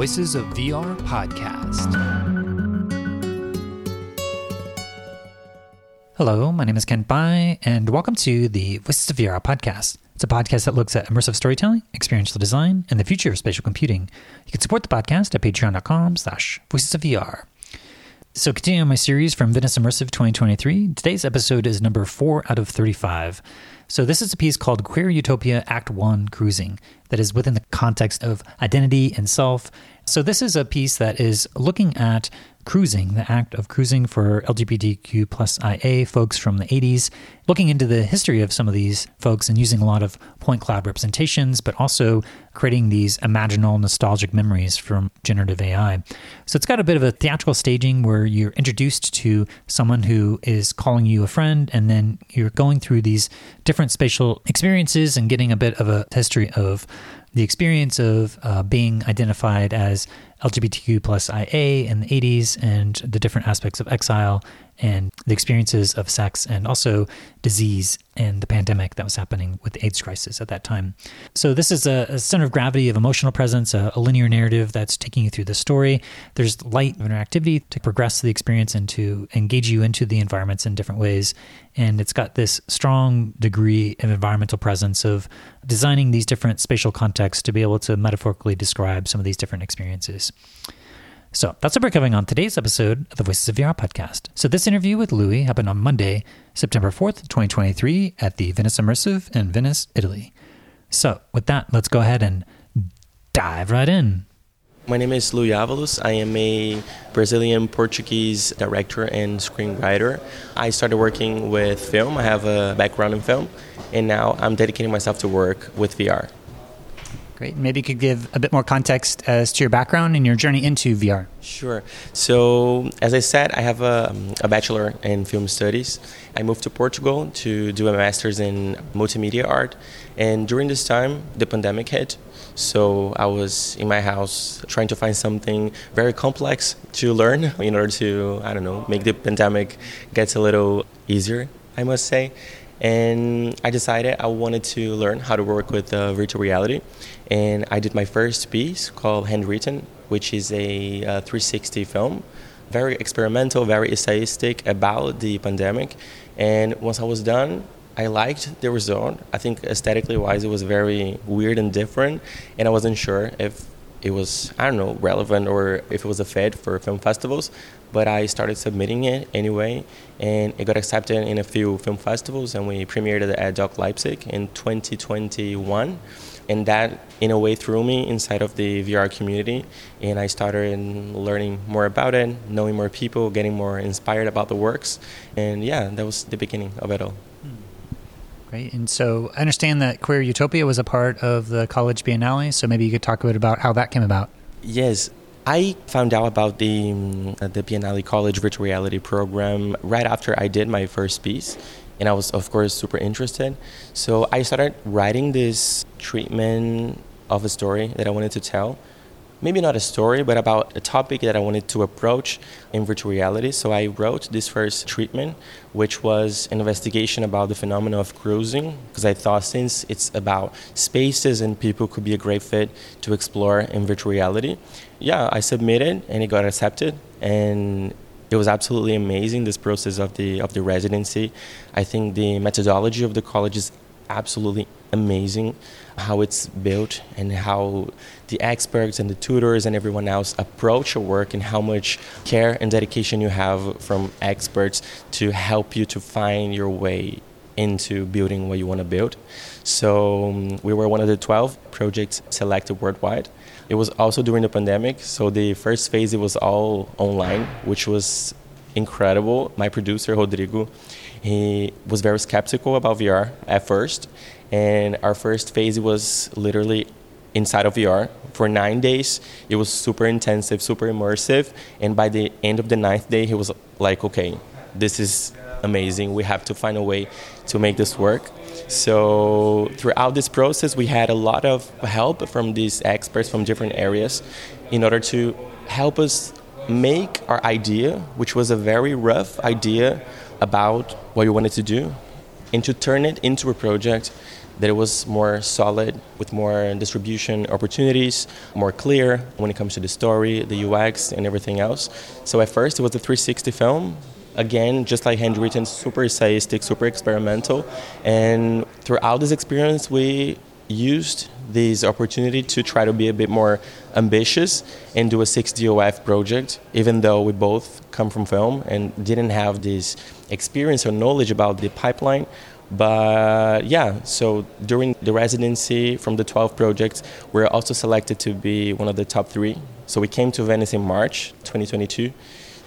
Voices of VR podcast. Hello, my name is Kent Bye, and welcome to the Voices of VR podcast. It's a podcast that looks at immersive storytelling, experiential design, and the future of spatial computing. You can support the podcast at patreon.com slash voices of VR. So continuing my series from Venice Immersive 2023, today's episode is number 4 out of 35. So this is a piece called Queer Utopia Act 1 Cruising that is within the context of identity and self. So this is a piece that is looking at cruising, the act of cruising for LGBTQ plus IA folks from the 80s, looking into the history of some of these folks and using a lot of point cloud representations, but also creating these imaginal nostalgic memories from generative AI. So it's got a bit of a theatrical staging where you're introduced to someone who is calling you a friend, and then you're going through these different spatial experiences and getting a bit of a history of the experience of uh, being identified as LGBTQ plus IA in the 80s and the different aspects of exile and the experiences of sex and also disease and the pandemic that was happening with the AIDS crisis at that time. So, this is a, a center of gravity of emotional presence, a, a, linear narrative that's taking you through the story. There's light of interactivity to progress the experience and to engage you into the environments in different ways. And it's got this strong degree of environmental presence of designing these different spatial contexts to be able to metaphorically describe some of these different experiences. So that's what we're covering on today's episode of the Voices of VR podcast. So this interview with Lui happened on Monday, September 4th, 2023 at the Venice Immersive in Venice, Italy. So with that, let's go ahead and dive right in. My name is Lui Avallos. I am a Brazilian Portuguese director and screenwriter. I started working with film. I have a background in film, and now I'm dedicating myself to work with VR. Great. Maybe you could give a bit more context as to your background and your journey into VR. Sure. So, as I said, I have a, a, bachelor in film studies. I moved to Portugal to do a master's in multimedia art. And during this time, the pandemic hit. So, I was in my house trying to find something very complex to learn in order to, I don't know, make the pandemic get a little easier, I must say and I decided I wanted to learn how to work with uh, virtual reality. And I did my first piece called Handwritten, which is a uh, 360 film, very experimental, very essayistic about the pandemic. And once I was done, I liked the result. I think aesthetically wise, it was very weird and different, and I wasn't sure if it was I don't know relevant or if it was a fit for film festivals, but I started submitting it anyway, and it got accepted in a few film festivals, and we premiered it at DOK Leipzig in 2021, and that in a way threw me inside of the VR community, and I started learning more about it, knowing more people, getting more inspired about the works, and yeah, that was the beginning of it all. Great. And so I understand that Queer Utopia was a part of the College Biennale. So maybe you could talk a bit about how that came about. Yes. I found out about the, um, the Biennale College Virtual Reality program right after I did my first piece. And I was, of course, super interested. So I started writing this treatment of a story that I wanted to tell maybe not a story, but about a topic that I wanted to approach in virtual reality. So I wrote this first treatment, which was an investigation about the phenomenon of cruising, because I thought since it's about spaces and people could be a great fit to explore in virtual reality. Yeah, I submitted and it got accepted and it was absolutely amazing this process of the of the residency. I think the methodology of the college is absolutely amazing how it's built and how the experts and the tutors and everyone else approach your work and how much care and dedication you have from experts to help you to find your way into building what you want to build. So um, we were one of the 12 projects selected worldwide. It was also during the pandemic, so the first phase it was all online, which was incredible. My producer Rodrigo, he was very skeptical about VR at first, and our first phase was literally inside of VR for nine days. It was super intensive, super immersive, and by the end of the ninth day, he was like, "Okay, this is amazing. We have to find a way to make this work." So throughout this process, we had a lot of help from these experts from different areas in order to help us make our idea, which was a very rough idea about what we wanted to do, and to turn it into a project that it was more solid with more distribution opportunities, more clear when it comes to the story, the UX, and everything else. So at first it was a 360 film. Again, just like handwritten, super essayistic, super experimental. And throughout this experience, we used this opportunity to try to be a bit more ambitious and do a 6DOF project, even though we both come from film and didn't have this experience or knowledge about the pipeline. But yeah, so during the residency from the 12 projects, we we're also selected to be one of the top three. So we came to Venice in March 2022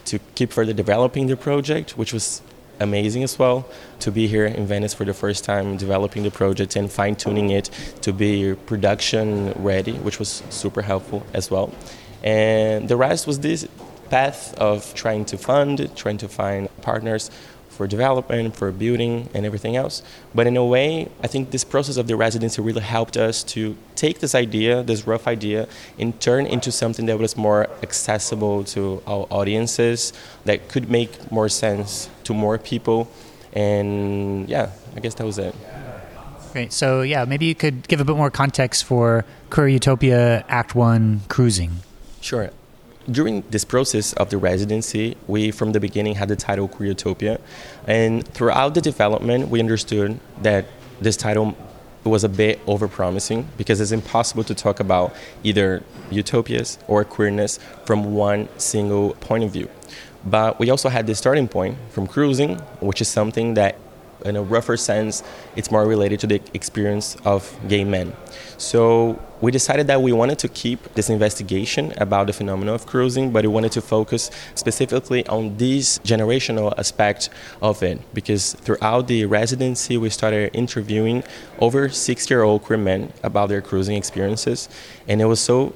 to keep further developing the project, which was amazing as well to be here in Venice for the first time, developing the project and fine tuning it to be production ready, which was super helpful as well. And the rest was this path of trying to fund, trying to find partners for development, for building, and everything else. But in a way, I think this process of the residency really helped us to take this idea, this rough idea, and turn into something that was more accessible to our audiences, that could make more sense to more people. And yeah, I guess that was it. Great. So yeah, maybe you could give a bit more context for Queer Utopia Act One cruising. Sure during this process of the residency, we from the beginning had the title Queertopia, and throughout the development, we understood that this title was a bit overpromising because it's impossible to talk about either utopias or queerness from one single point of view. But we also had the starting point from cruising, which is something that in a rougher sense, it's more related to the experience of gay men. So we decided that we wanted to keep this investigation about the phenomenon of cruising, but we wanted to focus specifically on this generational aspect of it, because throughout the residency, we started interviewing over six-year-old queer men about their cruising experiences, and it was so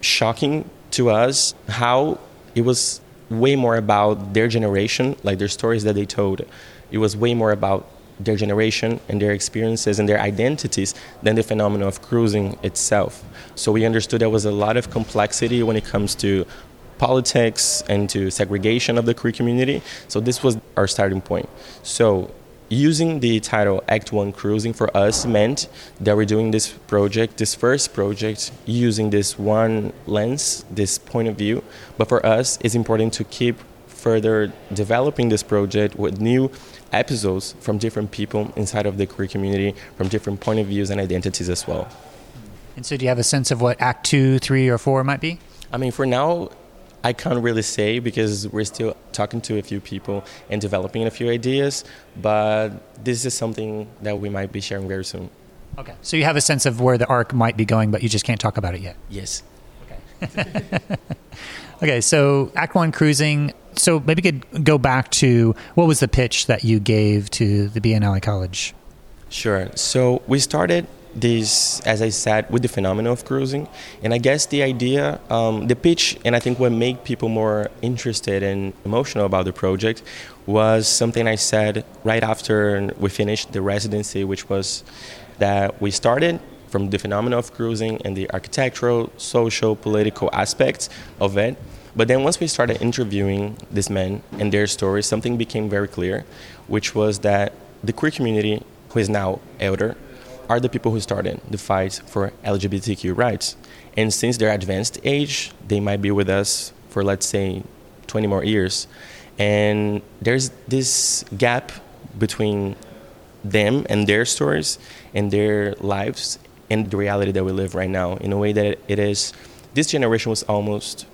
shocking to us how it was way more about their generation, like their stories that they told it was way more about their generation and their experiences and their identities than the phenomenon of cruising itself. So we understood there was a lot of complexity when it comes to politics and to segregation of the queer community. So this was our starting point. So using the title Act One Cruising for us meant that we're doing this project, this first project, using this one lens, this point of view. But for us, it's important to keep further developing this project with new episodes from different people inside of the queer community, from different point of views and identities as well. And so, do you have a sense of what Act Two, Three, or Four might be? I mean, for now, I can't really say because we're still talking to a few people and developing a few ideas, but this is something that we might be sharing very soon. Okay. So you have a sense of where the arc might be going, but you just can't talk about it yet. Yes. Okay. okay. So Act One cruising so maybe you could go back to what was the pitch that you gave to the Biennale College? Sure. So we started this, as I said, with the phenomenon of cruising, and I guess the idea, um, the pitch, and I think what made people more interested and emotional about the project was something I said right after we finished the residency, which was that we started from the phenomenon of cruising and the architectural, social, political aspects of it but then once we started interviewing these men and their stories, something became very clear, which was that the queer community, who is now elder, are the people who started the fight for LGBTQ rights. And since their advanced age, they might be with us for, let's say, 20 more years. And there's this gap between them and their stories and their lives and the reality that we live right now in a way that it is this generation was almost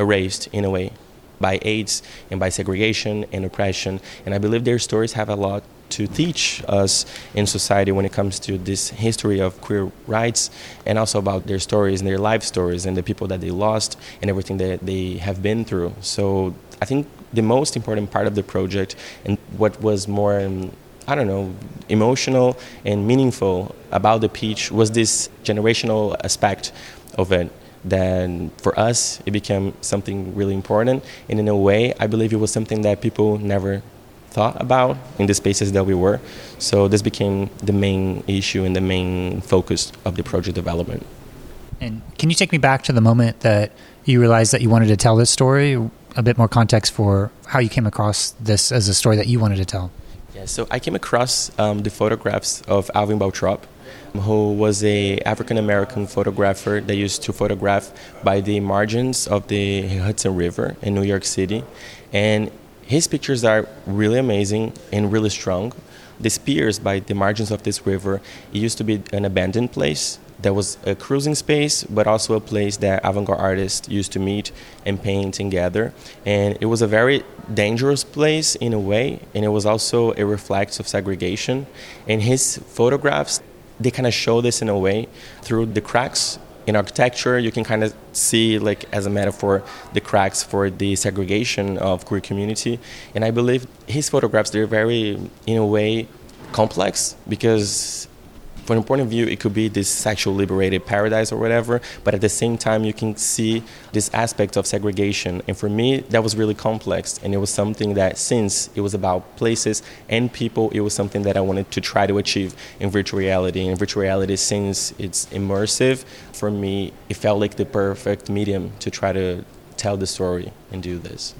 erased in a way by AIDS and by segregation and oppression. And I believe their stories have a lot to teach us in society when it comes to this history of queer rights and also about their stories and their life stories and the people that they lost and everything that they have been through. So I think the most important part of the project and what was more um, I don't know, emotional and meaningful about the pitch was this generational aspect of it. Then for us it became something really important. And in a way i believe it was something that people never thought about in the spaces that we were. So this became the main issue and the main focus of the project development. And can you take me back to the moment that you realized that you wanted to tell this story? A bit more context for how you came across this as a story that you wanted to tell Yeah, so I came across um, the photographs of Alvin Baltrop, who was a African American photographer that used to photograph by the margins of the Hudson River in New York City, and his pictures are really amazing and really strong. The Spears by the margins of this river, it used to be an abandoned place there was a cruising space, but also a place that avant-garde artists used to meet and paint and gather. And it was a very dangerous place in a way, and it was also a reflex of segregation. And his photographs, they kind of show this in a way through the cracks in architecture. You can kind of see, like as a metaphor, the cracks for the segregation of queer community. And I believe his photographs, they're very, in a way, complex because from a point of view, it could be this sexual liberated paradise or whatever, but at the same time, you can see this aspect of segregation. And for me, that was really complex. And it was something that, since it was about places and people, it was something that I wanted to try to achieve in virtual reality. And virtual reality, since it's immersive, for me, it felt like the perfect medium to try to tell the story and do this.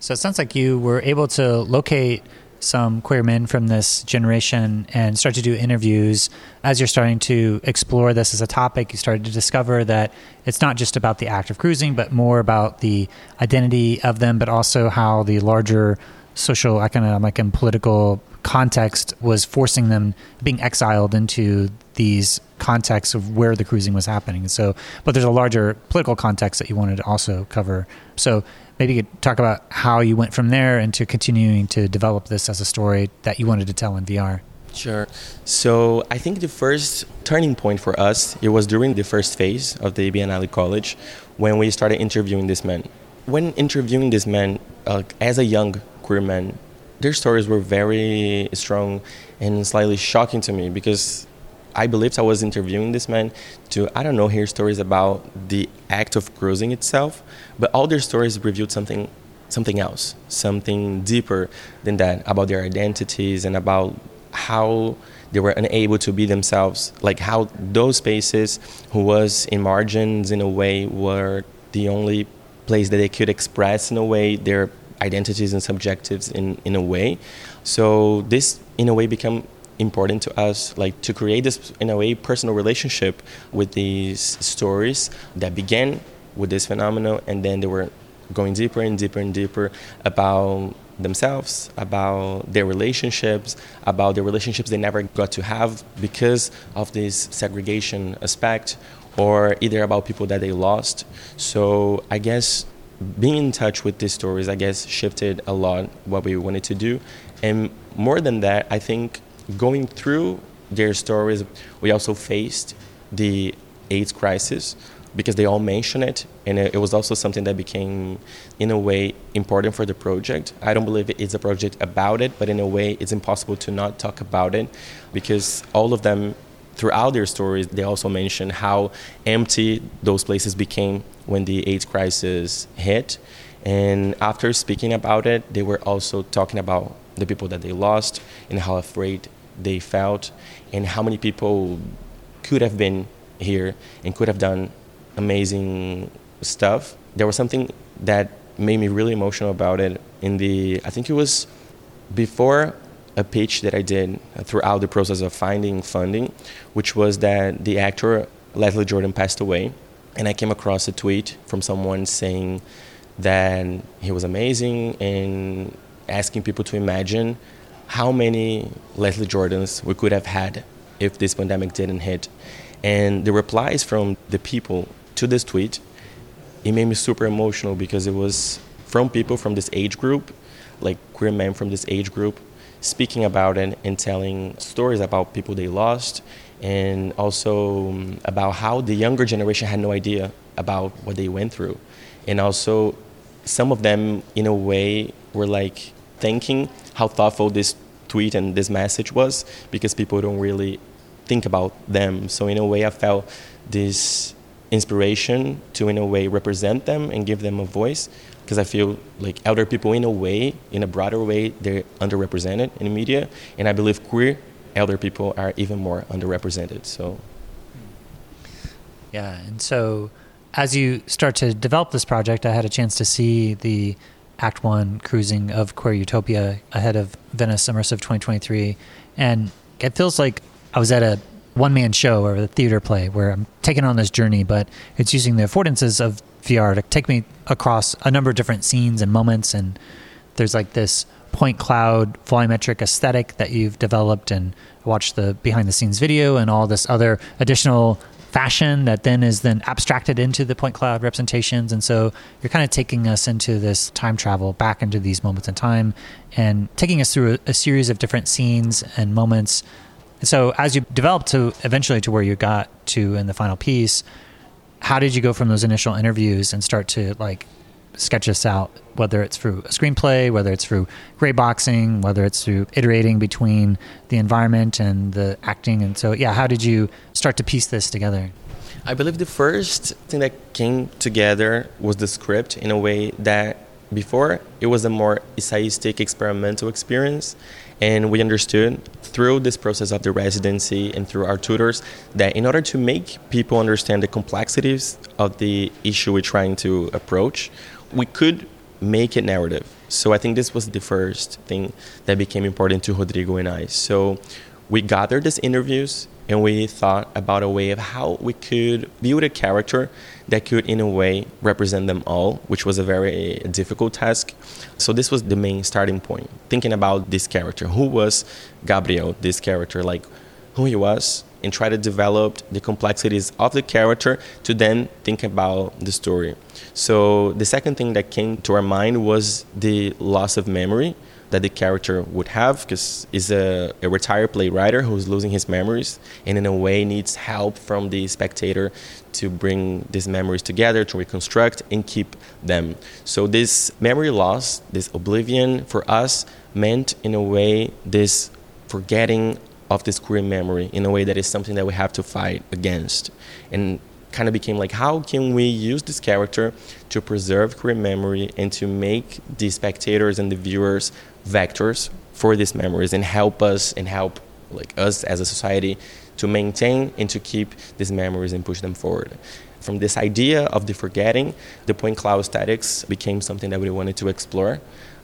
So it sounds like you were able to locate some queer men from this generation and start to do interviews. As you're starting to explore this as a topic you started to discover that it's not just about the act of cruising but more about the identity of them but also how the larger social economic and political context was forcing them being exiled into these contexts of where the cruising was happening. So but there's a larger political context that you wanted to also cover. So maybe you could talk about how you went from there into continuing to develop this as a story that you wanted to tell in VR. Sure. So I think the first turning point for us it was during the first phase of the Biennale College when we started interviewing these men. When interviewing these men uh, as a young queer man, their stories were very strong and slightly shocking to me because I believed I was interviewing this man to, I don't know, hear stories about the act of cruising itself, but all their stories revealed something something else, something deeper than that about their identities and about how they were unable to be themselves, like how those spaces who was in margins in a way were the only place that they could express in a way their identities and subjectives in, in a way. So this in a way became important to us like to create this in a way personal relationship with these stories that began with this phenomenon and then they were going deeper and deeper and deeper about themselves about their relationships about the relationships they never got to have because of this segregation aspect or either about people that they lost. So i guess being in touch with these stories i guess shifted a lot what we wanted to do. And more than that i think going through their stories, we also faced the AIDS crisis because they all mention it, and it, was also something that became, in a way, important for the project. I don't believe it's a project about it, but in a way, it's impossible to not talk about it because all of them, throughout their stories, they also mention how empty those places became when the AIDS crisis hit. And after speaking about it, they were also talking about the people that they lost and how afraid they felt and how many people could have been here and could have done amazing stuff. There was something that made me really emotional about it in the I think it was before a pitch that I did throughout the process of finding funding, which was that the actor Leslie Jordan passed away and I came across a tweet from someone saying that he was amazing and asking people to imagine how many Leslie Jordans we could have had if this pandemic didn't hit. And the replies from the people to this tweet, it made me super emotional because it was from people from this age group, like queer men from this age group, speaking about it and telling stories about people they lost and also um, about how the younger generation had no idea about what they went through. And also, some of them, in a way, were like thinking how thoughtful this tweet and this message was because people don't really think about them. So in a way, I felt this inspiration to in a way represent them and give them a voice because I feel like elder people in a way, in a broader way, they're underrepresented in the media, and I believe queer elder people are even more underrepresented. So. Yeah, and so as you start to develop this project, I had a chance to see the Act One cruising of Queer Utopia ahead of Venice Immersive 2023, and it feels like I was at a one man show or a theater play where I'm taking on this journey, but it's using the affordances of VR to take me across a number of different scenes and moments. And there's like this point cloud volumetric aesthetic that you've developed and watch the behind the scenes video and all this other additional fashion that then is then abstracted into the point cloud representations. And so you're kind of taking us into this time travel back into these moments in time and taking us through a, a series of different scenes and moments. And so as you developed to eventually to where you got to in the final piece how did you go from those initial interviews and start to like sketch this out, whether it's through a screenplay, whether it's through gray boxing, whether it's through iterating between the environment and the acting. And so, yeah, how did you start to piece this together? I believe the first thing that came together was the script in a way that before it was a more essayistic experimental experience and we understood through this process of the residency and through our tutors that in order to make people understand the complexities of the issue we're trying to approach we could make it narrative. So I think this was the first thing that became important to Rodrigo and I. So we gathered these interviews and we thought about a way of how we could build a character that could in a way represent them all which was a very difficult task so this was the main starting point thinking about this character who was gabriel this character like who he was and try to develop the complexities of the character to then think about the story. So the second thing that came to our mind was the loss of memory that the character would have because he's a, a retired playwright who's losing his memories and in a way needs help from the spectator to bring these memories together to reconstruct and keep them so this memory loss this oblivion for us meant in a way this forgetting of this queer memory in a way that is something that we have to fight against. And kind of became like, how can we use this character to preserve queer memory and to make the spectators and the viewers vectors for these memories and help us and help like us as a society to maintain and to keep these memories and push them forward. From this idea of the forgetting, the point cloud aesthetics became something that we wanted to explore.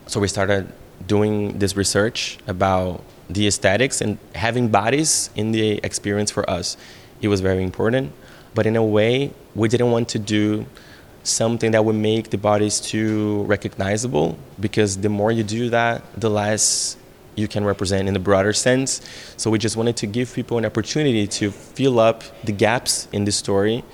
So we started doing this research about the aesthetics and having bodies in the experience for us. It was very important. But in a way, we didn't want to do something that would make the bodies too recognizable because the more you do that, the less you can represent in the broader sense. So we just wanted to give people an opportunity to fill up the gaps in the story,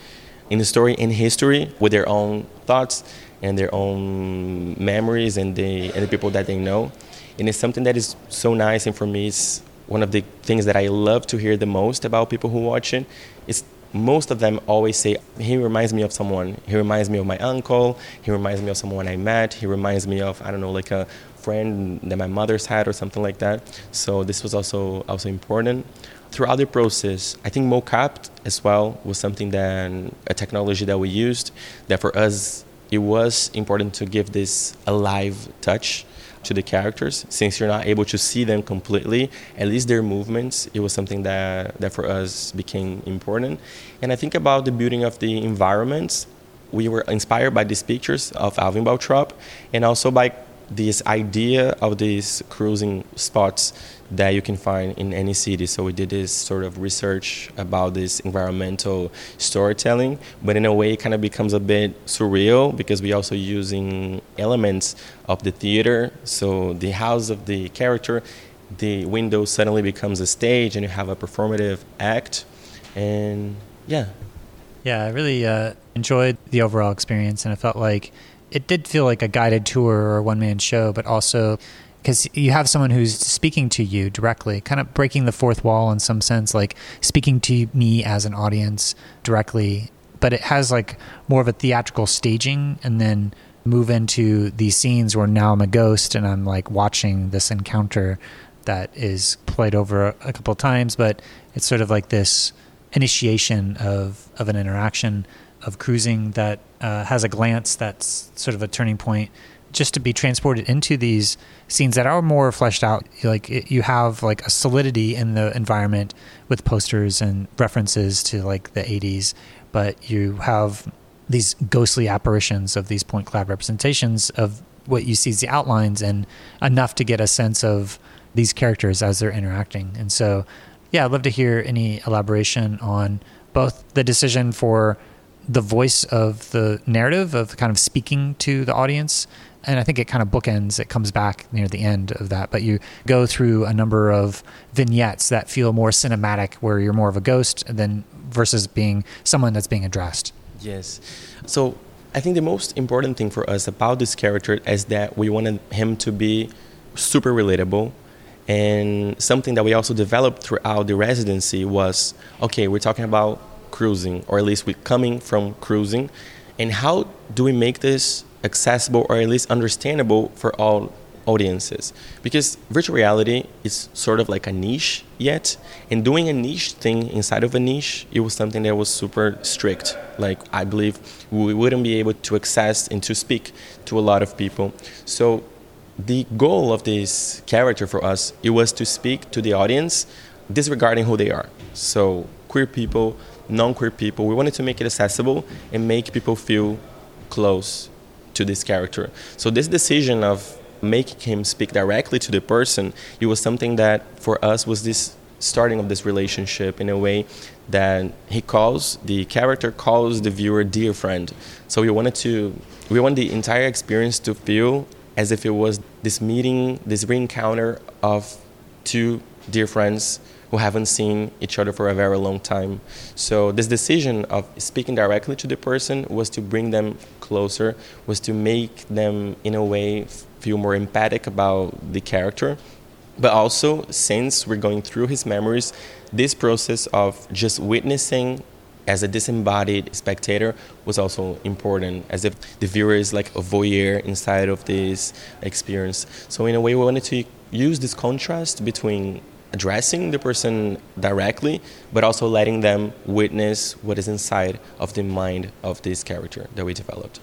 in the story in history with their own thoughts and their own memories and the and the people that they know and it's something that is so nice and for me it's one of the things that i love to hear the most about people who watch it. Is most of them always say he reminds me of someone. He reminds me of my uncle. He reminds me of someone i met. He reminds me of i don't know like a friend that my mother's had or something like that. So this was also also important. Throughout the process i think mocap as well was something that a technology that we used that for us it was important to give this a live touch to the characters. Since you're not able to see them completely at least their movements it was something that that for us became important. And i think about the building of the environments. We were inspired by these pictures of alvin baltrop and also by this idea of these cruising spots that you can find in any city. So we did this sort of research about this environmental storytelling, but in a way it kind of becomes a bit surreal because we're also using elements of the theater. So the house of the character, the window suddenly becomes a stage and you have a performative act. And yeah. Yeah, I really uh, enjoyed the overall experience and I felt like it did feel like a guided tour or a one man show, but also because you have someone who's speaking to you directly, kind of breaking the fourth wall in some sense, like speaking to me as an audience directly. But it has like more of a theatrical staging and then move into these scenes where now I'm a ghost and I'm like watching this encounter that is played over a couple of times, but it's sort of like this initiation of, of an interaction of cruising that uh, has a glance that's sort of a turning point just to be transported into these scenes that are more fleshed out like it, you have like a solidity in the environment with posters and references to like the 80s but you have these ghostly apparitions of these point cloud representations of what you see is the outlines and enough to get a sense of these characters as they're interacting. And so, yeah, I'd love to hear any elaboration on both the decision for the voice of the narrative of kind of speaking to the audience and I think it kind of bookends. It comes back near the end of that, but you go through a number of vignettes that feel more cinematic, where you're more of a ghost than versus being someone that's being addressed. Yes. So I think the most important thing for us about this character is that we wanted him to be super relatable. And something that we also developed throughout the residency was okay, we're talking about cruising, or at least we're coming from cruising. And how do we make this accessible or at least understandable for all audiences? Because virtual reality is sort of like a niche yet, and doing a niche thing inside of a niche, it was something that was super strict. Like, I believe we wouldn't be able to access and to speak to a lot of people. So, the goal of this character for us it was to speak to the audience disregarding who they are so queer people non-queer people. We wanted to make it accessible and make people feel close to this character. So this decision of making him speak directly to the person, it was something that for us was this starting of this relationship in a way that he calls the character calls the viewer dear friend. So we wanted to we want the entire experience to feel as if it was this meeting, this re-encounter of two dear friends who haven't seen each other for a very long time. So this decision of speaking directly to the person was to bring them closer, was to make them in a way feel more empathic about the character. But also, since we're going through his memories, this process of just witnessing as a disembodied spectator was also important, as if the viewer is like a voyeur inside of this experience. So, in a way, we wanted to use this contrast between addressing the person directly, but also letting them witness what is inside of the mind of this character that we developed.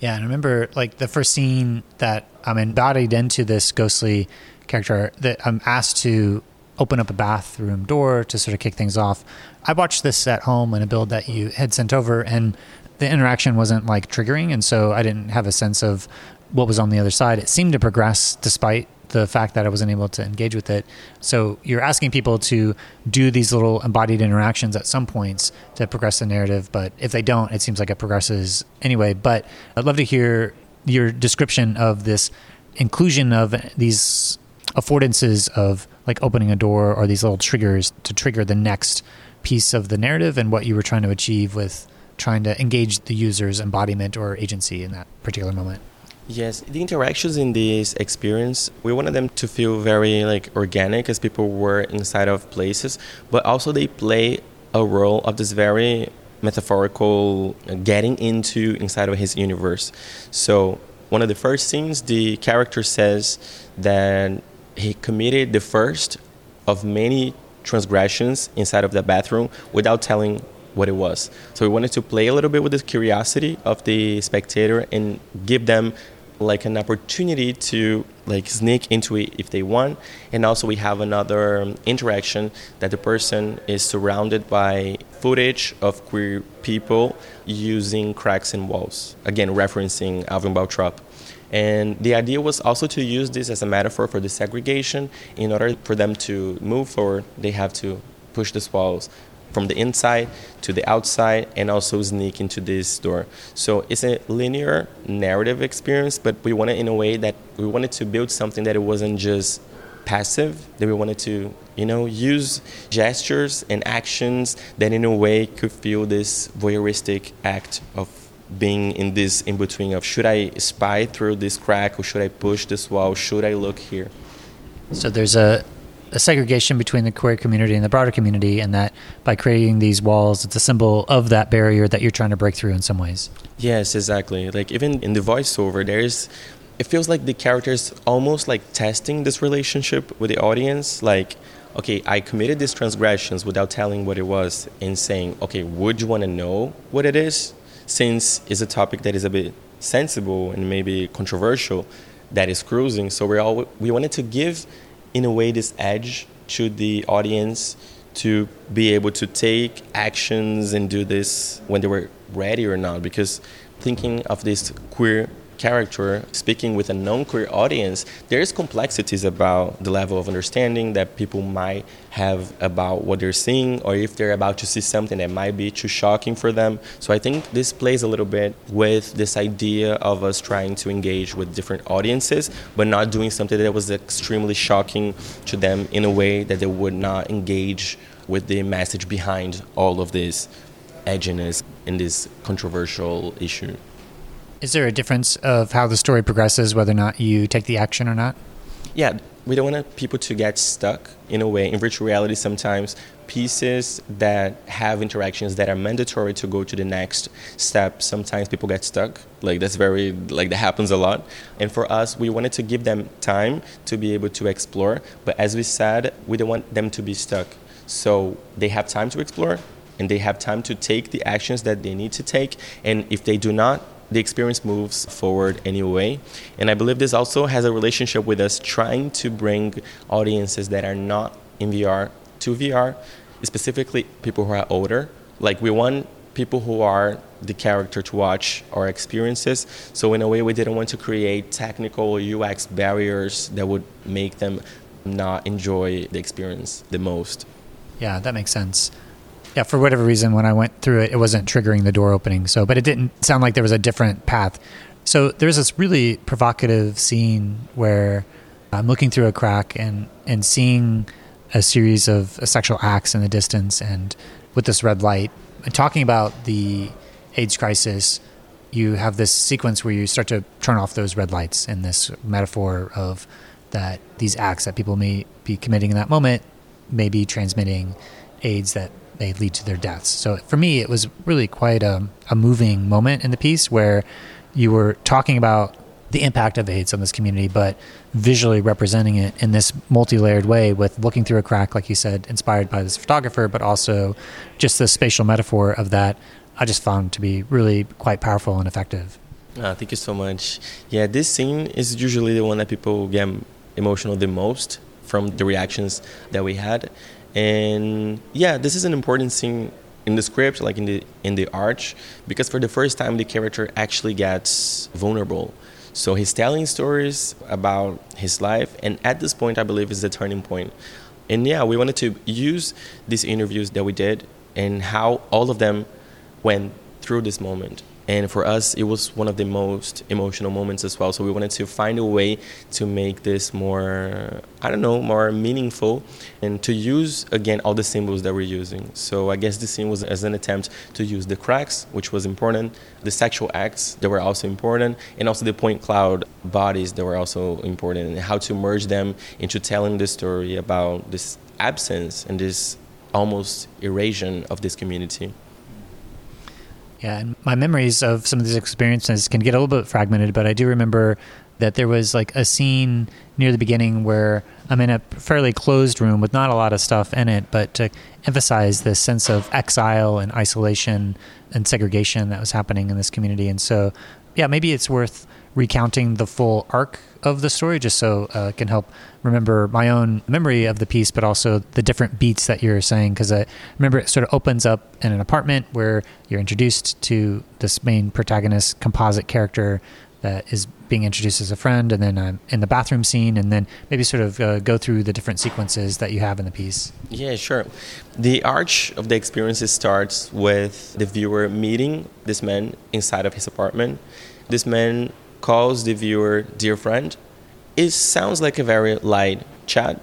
Yeah, and I remember like the first scene that I'm embodied into this ghostly character that I'm asked to open up a bathroom door to sort of kick things off. I watched this at home in a build that you had sent over, and the interaction wasn't like triggering, and so I didn't have a sense of what was on the other side. It seemed to progress despite the fact that I wasn't able to engage with it. So you're asking people to do these little embodied interactions at some points to progress the narrative, but if they don't, it seems like it progresses anyway. But I'd love to hear your description of this inclusion of these affordances of like opening a door or these little triggers to trigger the next piece of the narrative and what you were trying to achieve with trying to engage the user's embodiment or agency in that particular moment. Yes, the interactions in this experience, we wanted them to feel very like organic as people were inside of places, but also they play a role of this very metaphorical uh, getting into inside of his universe. So, one of the first scenes, the character says that he committed the first of many transgressions inside of the bathroom without telling what it was. So we wanted to play a little bit with the curiosity of the spectator and give them like an opportunity to like sneak into it if they want. And also we have another um, interaction that the person is surrounded by footage of queer people using cracks in walls. Again referencing alvin baltrop and the idea was also to use this as a metaphor for the segregation in order for them to move forward. They have to push these walls from the inside to the outside and also sneak into this door. So it's a linear narrative experience, but we wanted in a way that we wanted to build something that it wasn't just passive, that we wanted to, you know, use gestures and actions that in a way could feel this voyeuristic act of being in this in between of should I spy through this crack or should I push this wall? Should I look here? So there's a a segregation between the queer community and the broader community, and that by creating these walls, it's a symbol of that barrier that you're trying to break through in some ways. Yes, exactly. Like even in the voiceover, there's it feels like the characters almost like testing this relationship with the audience. Like, okay, I committed these transgressions without telling what it was, and saying, okay, would you want to know what it is? Since it's a topic that is a bit sensible and maybe controversial, that is cruising. So we all we wanted to give in a way this edge to the audience to be able to take actions and do this when they were ready or not. Because thinking of this queer character speaking with a non-queer audience, there's complexities about the level of understanding that people might have about what they're seeing, or if they're about to see something that might be too shocking for them. So I think this plays a little bit with this idea of us trying to engage with different audiences, but not doing something that was extremely shocking to them in a way that they would not engage with the message behind all of this edginess in this controversial issue. Is there a difference of how the story progresses, whether or not you take the action or not? Yeah, we don't want people to get stuck in a way. In virtual reality, sometimes pieces that have interactions that are mandatory to go to the next step, sometimes people get stuck. Like that's very, like that happens a lot. And for us, we wanted to give them time to be able to explore. But as we said, we don't want them to be stuck. So they have time to explore and they have time to take the actions that they need to take. And if they do not, the experience moves forward anyway. And I believe this also has a relationship with us trying to bring audiences that are not in VR to VR, specifically people who are older. Like we want people who are the character to watch our experiences. So in a way, we didn't want to create technical UX barriers that would make them not enjoy the experience the most. Yeah, that makes sense. Yeah, for whatever reason, when I went through it, it wasn't triggering the door opening. So, but it didn't sound like there was a different path. So there's this really provocative scene where I'm looking through a crack and and seeing a series of sexual acts in the distance, and with this red light, and talking about the AIDS crisis. You have this sequence where you start to turn off those red lights, and this metaphor of that these acts that people may be committing in that moment may be transmitting AIDS that may lead to their deaths. So for me, it was really quite a, a moving moment in the piece where you were talking about the impact of AIDS on this community, but visually representing it in this multi-layered way with looking through a crack, like you said, inspired by this photographer, but also just the spatial metaphor of that. I just found to be really quite powerful and effective. Oh, thank you so much. Yeah, this scene is usually the one that people get emotional the most from the reactions that we had. And yeah, this is an important scene in the script, like in the in the arch, because for the first time the character actually gets vulnerable. So he's telling stories about his life, and at this point, I believe is the turning point. And yeah, we wanted to use these interviews that we did and how all of them went through this moment and for us it was one of the most emotional moments as well. So we wanted to find a way to make this more i don't know more meaningful and to use again all the symbols that we're using. So i guess this scene was as an attempt to use the cracks which was important the sexual acts that were also important and also the point cloud bodies that were also important and how to merge them into telling the story about this absence and this almost erasion of this community yeah, and my memories of some of these experiences can get a little bit fragmented, but I do remember that there was like a scene near the beginning where I'm in a fairly closed room with not a lot of stuff in it, but to emphasize this sense of exile and isolation and segregation that was happening in this community. And so, yeah, maybe it's worth recounting the full arc of the story just so uh, can help remember my own memory of the piece but also the different beats that you're saying. Because i remember it sort of opens up in an apartment where you're introduced to this main protagonist composite character that is being introduced as a friend and then um, in the bathroom scene and then maybe sort of uh, go through the different sequences that you have in the piece. Yeah sure. The arch of the experiences starts with the viewer meeting this man inside of his apartment. This man calls the viewer dear friend, it sounds like a very light chat.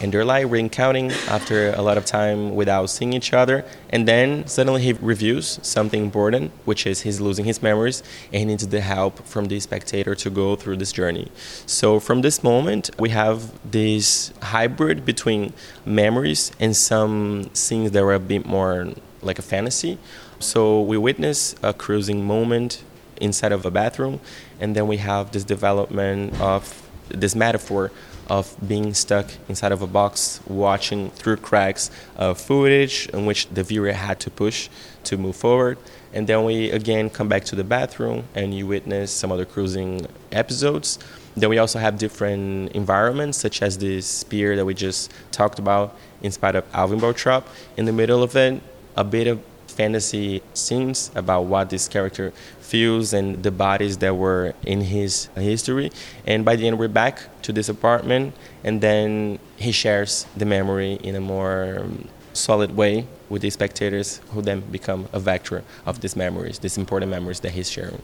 And they're like recounting after a lot of time without seeing each other. And then suddenly he reviews something important, which is he's losing his memories and he needs the help from the spectator to go through this journey. So from this moment, we have this hybrid between memories and some scenes that were a bit more like a fantasy. So we witness a cruising moment inside of a bathroom, and then we have this development of this metaphor of being stuck inside of a box, watching through cracks of footage in which the viewer had to push to move forward. And then we again come back to the bathroom and you witness some other cruising episodes. Then we also have different environments, such as this spear that we just talked about, in spite of Alvin Baltrop. In the middle of it, a bit of fantasy scenes about what this character feels and the bodies that were in his history. And by the end, we're back to this apartment, and then he shares the memory in a more um, solid way with the spectators, who then become a vector of these memories, these important memories that he's sharing.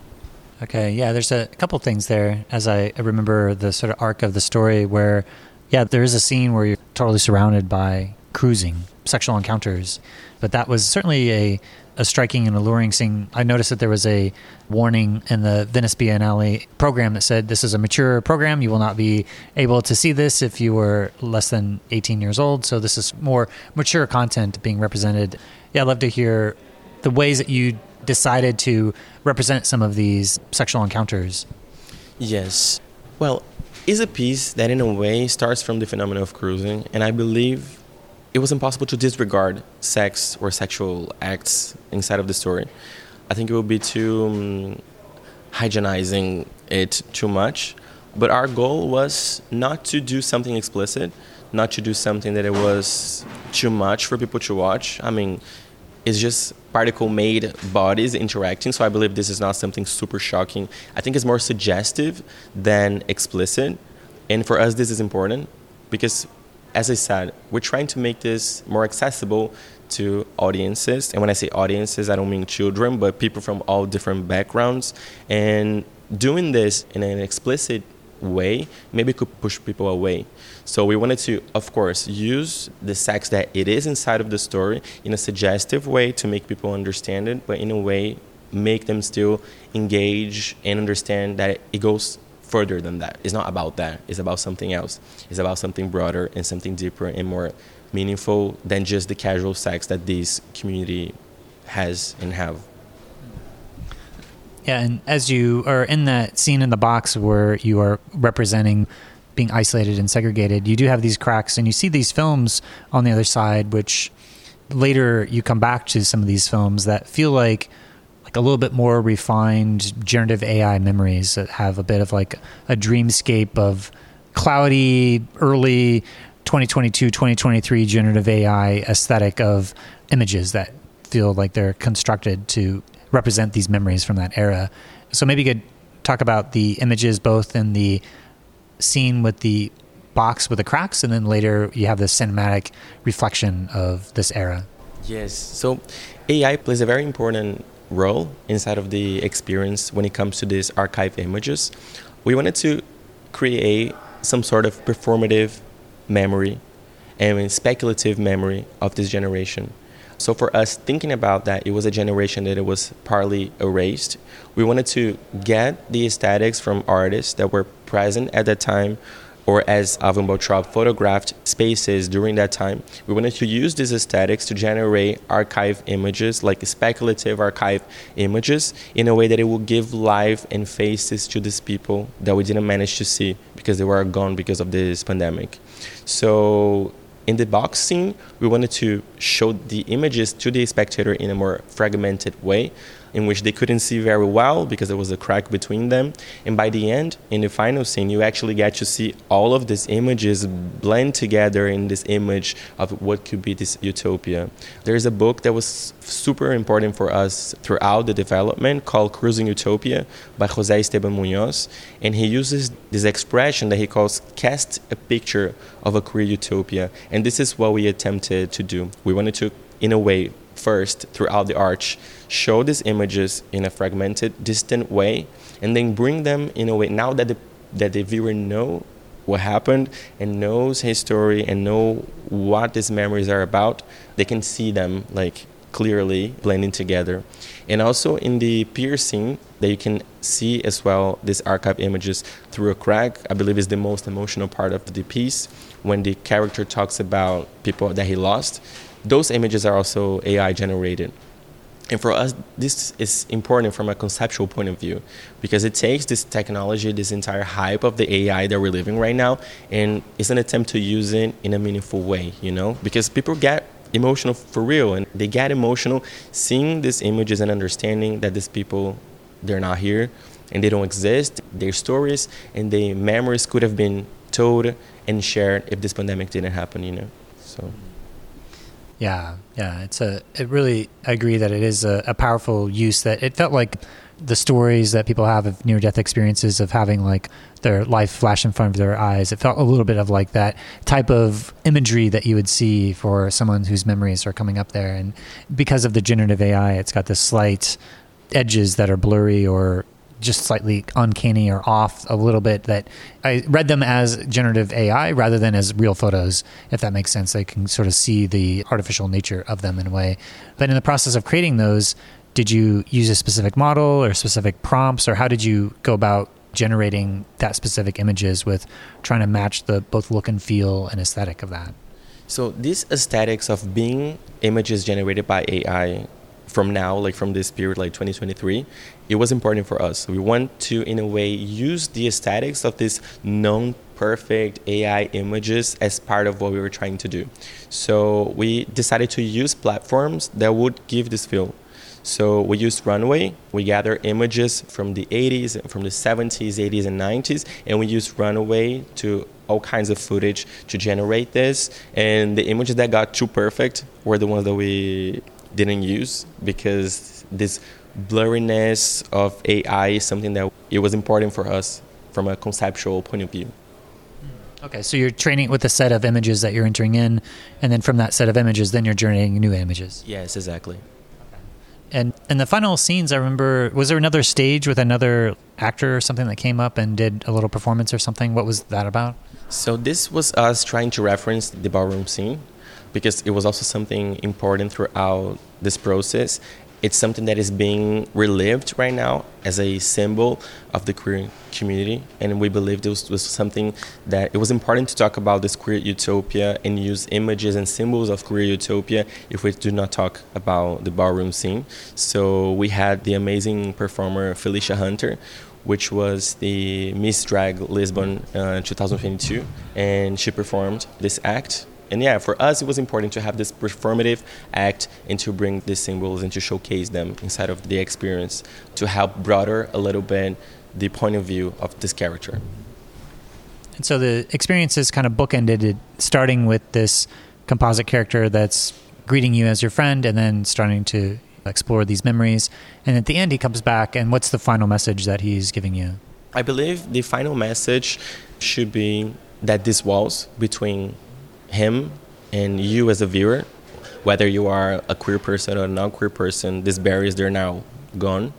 Okay, yeah, there's a couple things there as I remember the sort of arc of the story where, yeah, there is a scene where you're totally surrounded by cruising, sexual encounters, but that was certainly a, a striking and alluring scene. I noticed that there was a warning in the Venice Biennale program that said this is a mature program. You will not be able to see this if you were less than 18 years old. So this is more mature content being represented. Yeah, I'd love to hear the ways that you decided to represent some of these sexual encounters. Yes. Well, it's a piece that, in a way, starts from the phenomenon of cruising, and I believe it was impossible to disregard sex or sexual acts inside of the story. I think it would be too um, hygienizing it too much. But our goal was not to do something explicit, not to do something that it was too much for people to watch. I mean, it's just particle made bodies interacting. So I believe this is not something super shocking. I think it's more suggestive than explicit. And for us, this is important because, as I said, we're trying to make this more accessible to audiences. And when I say audiences, I don't mean children, but people from all different backgrounds. And doing this in an explicit way maybe could push people away. So we wanted to, of course, use the sex that it is inside of the story in a suggestive way to make people understand it, but in a way make them still engage and understand that it goes further than that. It's not about that. It's about something else. It's about something broader and something deeper and more meaningful than just the casual sex that this community has and have. Yeah, and as you are in that scene in the box where you are representing being isolated and segregated, you do have these cracks, and you see these films on the other side, which later you come back to some of these films that feel like a little bit more refined generative AI memories that have a bit of like a dreamscape of cloudy early 2022 2023 generative AI aesthetic of images that feel like they're constructed to represent these memories from that era. So maybe you could talk about the images both in the scene with the box with the cracks, and then later you have the cinematic reflection of this era. Yes. So AI plays a very important role inside of the experience when it comes to these archive images. We wanted to create some sort of performative memory and speculative memory of this generation. So for us, thinking about that, it was a generation that it was partly erased. We wanted to get the aesthetics from artists that were present at that time, or as Alvin Baltrop photographed spaces during that time. We wanted to use these aesthetics to generate archive images, like speculative archive images, in a way that it will give life and faces to these people that we didn't manage to see because they were gone because of this pandemic. So in the box scene, we wanted to show the images to the spectator in a more fragmented way in which they couldn't see very well because there was a crack between them. And by the end, in the final scene, you actually get to see all of these images blend together in this image of what could be this utopia. There's a book that was super important for us throughout the development called Cruising Utopia by Jose Esteban Munoz. And he uses this expression that he calls cast a picture of a queer utopia. And this is what we attempted to do. We wanted to, in a way, first throughout the arch, show these images in a fragmented, distant way, and then bring them in a way now that the that the viewer know what happened and knows his story and know what these memories are about, they can see them like clearly blending together. And also in the piercing that you can see as well these archive images through a crack. I believe is the most emotional part of the piece when the character talks about people that he lost those images are also AI generated. And for us, this is important from a conceptual point of view because it takes this technology, this entire hype of the AI that we're living right now, and it's an attempt to use it in a meaningful way, you know? Because people get emotional for real and they get emotional seeing these images and understanding that these people, they're not here and they don't exist. Their stories and their memories could have been told and shared if this pandemic didn't happen, you know? So. Yeah, yeah. It's a. It really. I agree that it is a, a powerful use. That it felt like the stories that people have of near death experiences of having like their life flash in front of their eyes. It felt a little bit of like that type of imagery that you would see for someone whose memories are coming up there. And because of the generative AI, it's got this slight edges that are blurry or just slightly uncanny or off a little bit that I read them as generative AI rather than as real photos, if that makes sense. I can sort of see the artificial nature of them in a way. But in the process of creating those, did you use a specific model or specific prompts, or how did you go about generating that specific images with trying to match the both look and feel and aesthetic of that? So these aesthetics of being images generated by AI from now, like from this period, like 2023, it was important for us. We want to, in a way, use the aesthetics of these known perfect AI images as part of what we were trying to do. So we decided to use platforms that would give this feel. So we used Runway. We gather images from the 80s, from the 70s, 80s, and 90s, and we used Runway to all kinds of footage to generate this. And the images that got too perfect were the ones that we didn't use because this blurriness of AI is something that it was important for us from a conceptual point of view. Hmm. Okay, so you're training with a set of images that you're entering in, and then from that set of images, then you're generating new images. Yes, exactly. And in the final scenes, I remember, was there another stage with another actor or something that came up and did a little performance or something? What was that about? So this was us trying to reference the ballroom scene because it was also something important throughout this process. It's something that is being relived right now as a symbol of the queer community and we believe this was something that it was important to talk about this queer utopia and use images and symbols of queer utopia if we do not talk about the ballroom scene. So we had the amazing performer felicia hunter which was the Miss Drag Lisbon uh, 2022, and she performed this act and yeah, for us, it was important to have this performative act and to bring these symbols and to showcase them inside of the experience to help broader a little bit the point of view of this character. And so the experience is kind of bookended, starting with this composite character that's greeting you as your friend and then starting to explore these memories. And at the end, he comes back, and what's the final message that he's giving you? I believe the final message should be that these walls between him and you as a viewer, whether you are a queer person or a non queer person, these barriers they're now gone.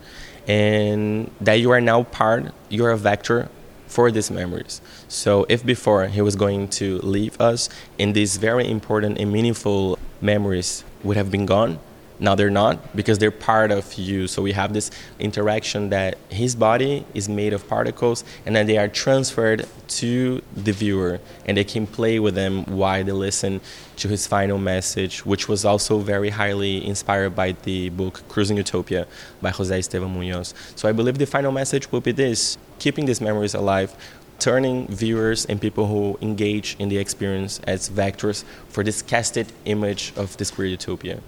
And that you are now part, you're a vector for these memories. So if before he was going to leave us and these very important and meaningful memories would have been gone, now they're not because they're part of you. So we have this interaction that his body is made of particles and then they are transferred to the viewer and they can play with them while they listen to his final message, which was also very highly inspired by the book Cruising Utopia by Jose Esteban Munoz. So I believe the final message will be this keeping these memories alive, turning viewers and people who engage in the experience as vectors for this casted image of this queer utopia.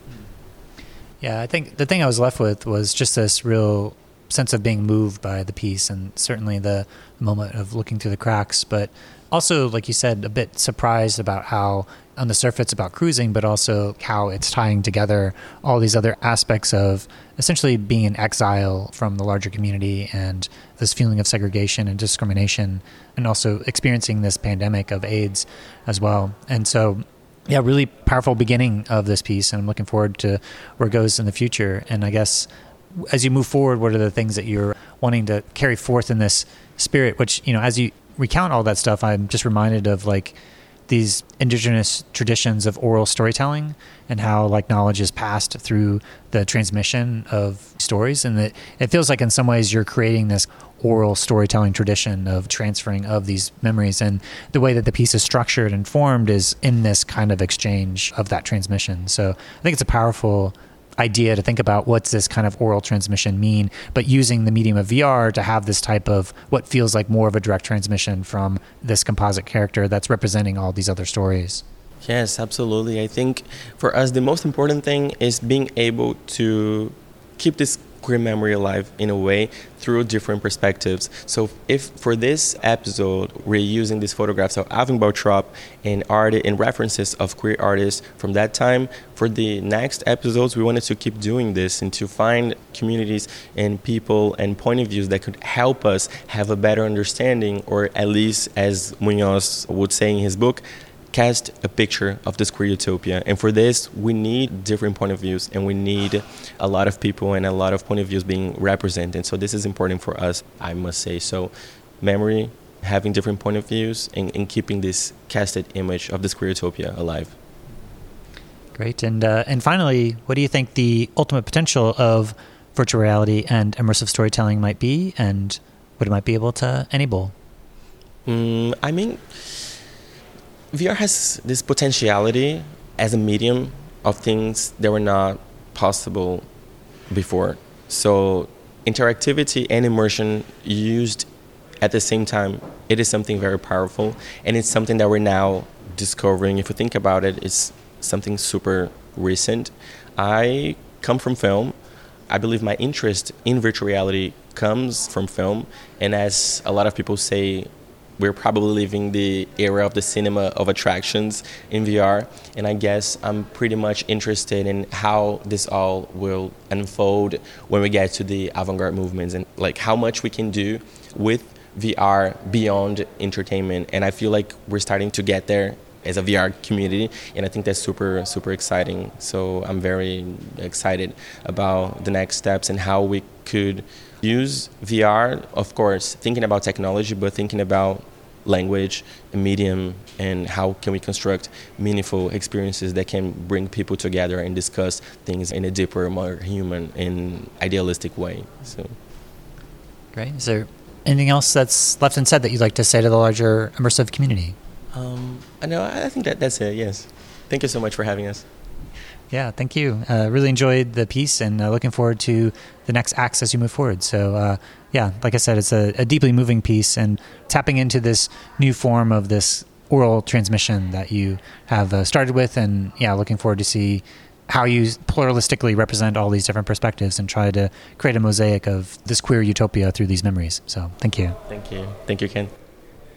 Yeah, I think the thing I was left with was just this real sense of being moved by the piece and certainly the moment of looking through the cracks, but also, like you said, a bit surprised about how on the surface about cruising, but also how it's tying together all these other aspects of essentially being in exile from the larger community and this feeling of segregation and discrimination, and also experiencing this pandemic of AIDS as well. And so yeah, really powerful beginning of this piece, and I'm looking forward to where it goes in the future. And I guess as you move forward, what are the things that you're wanting to carry forth in this spirit? Which you know, as you recount all that stuff, I'm just reminded of like these indigenous traditions of oral storytelling and how like knowledge is passed through the transmission of stories and that it feels like in some ways you're creating this oral storytelling tradition of transferring of these memories and the way that the piece is structured and formed is in this kind of exchange of that transmission so i think it's a powerful idea to think about what's this kind of oral transmission mean, but using the medium of VR to have this type of what feels like more of a direct transmission from this composite character that's representing all these other stories. Yes, absolutely. I think for us, the most important thing is being able to keep this queer memory alive in a way through different perspectives. So if for this episode we're using these photographs of Alvin Baltrop and art and references of queer artists from that time, for the next episodes we wanted to keep doing this and to find communities and people and point of views that could help us have a better understanding or at least as Munoz would say in his book, cast a picture of the queer utopia. And for this, we need different point of views and we need a lot of people and a lot of point of views being represented. So this is important for us, I must say. So memory, having different point of views and, and keeping this casted image of the queer utopia alive. Great. And uh, and finally, what do you think the ultimate potential of virtual reality and immersive storytelling might be, and what it might be able to enable? Mm, I mean, VR has this potentiality as a medium of things that were not possible before. So, interactivity and immersion used at the same time, it is something very powerful, and it's something that we're now discovering. If you think about it, it's something super recent. I come from film. I believe my interest in virtual reality comes from film, and as a lot of people say, we're probably leaving the era of the cinema of attractions in VR. And I guess I'm pretty much interested in how this all will unfold when we get to the avant garde movements and like how much we can do with VR beyond entertainment. And I feel like we're starting to get there as a VR community, and I think that's super super exciting. So I'm very excited about the next steps and how we could use VR, of course, thinking about technology, but thinking about language, medium, and how can we construct meaningful experiences that can bring people together and discuss things in a deeper, more human and idealistic way. So, great. Is there anything else that's left unsaid that you'd like to say to the larger immersive community? Um, know. I think that that's it. Yes. Thank you so much for having us. Yeah, thank you. Uh, really enjoyed the piece and uh, looking forward to the next acts as you move forward. So, uh, yeah, like I said, it's a, a, deeply moving piece and tapping into this new form of this oral transmission that you have uh, started with. And yeah, looking forward to see how you pluralistically represent all these different perspectives and try to create a mosaic of this queer utopia through these memories. So, thank you. Thank you. Thank you, Kent.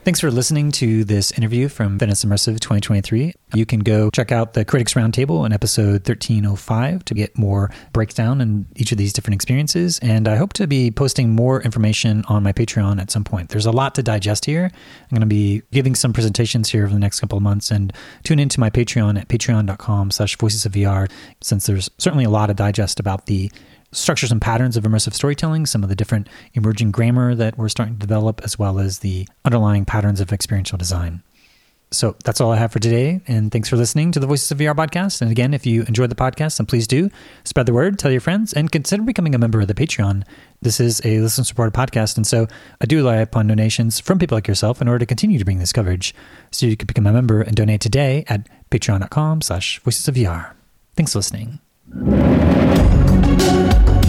Thanks for listening to this interview from Venice Immersive 2023. You can go check out the Critics Roundtable in episode 1305 to get more breakdown in each of these different experiences. And I hope to be posting more information on my Patreon at some point. There's a lot to digest here. I'm going to be giving some presentations here over the next couple of months and tune into my Patreon at patreon.com slash voices of VR since there's certainly a lot to digest about the structures and patterns of immersive storytelling, some of the different emerging grammar that we're starting to develop, as well as the underlying patterns of experiential design. So that's all I have for today. And thanks for listening to the Voices of VR podcast. And again, if you enjoyed the podcast, then please do spread the word, tell your friends, and consider becoming a member of the Patreon. This is a listener supported podcast. And so I do rely upon donations from people like yourself in order to continue to bring this coverage. So you can become a member and donate today at patreon.com slash voices of VR. Thanks for listening. thank you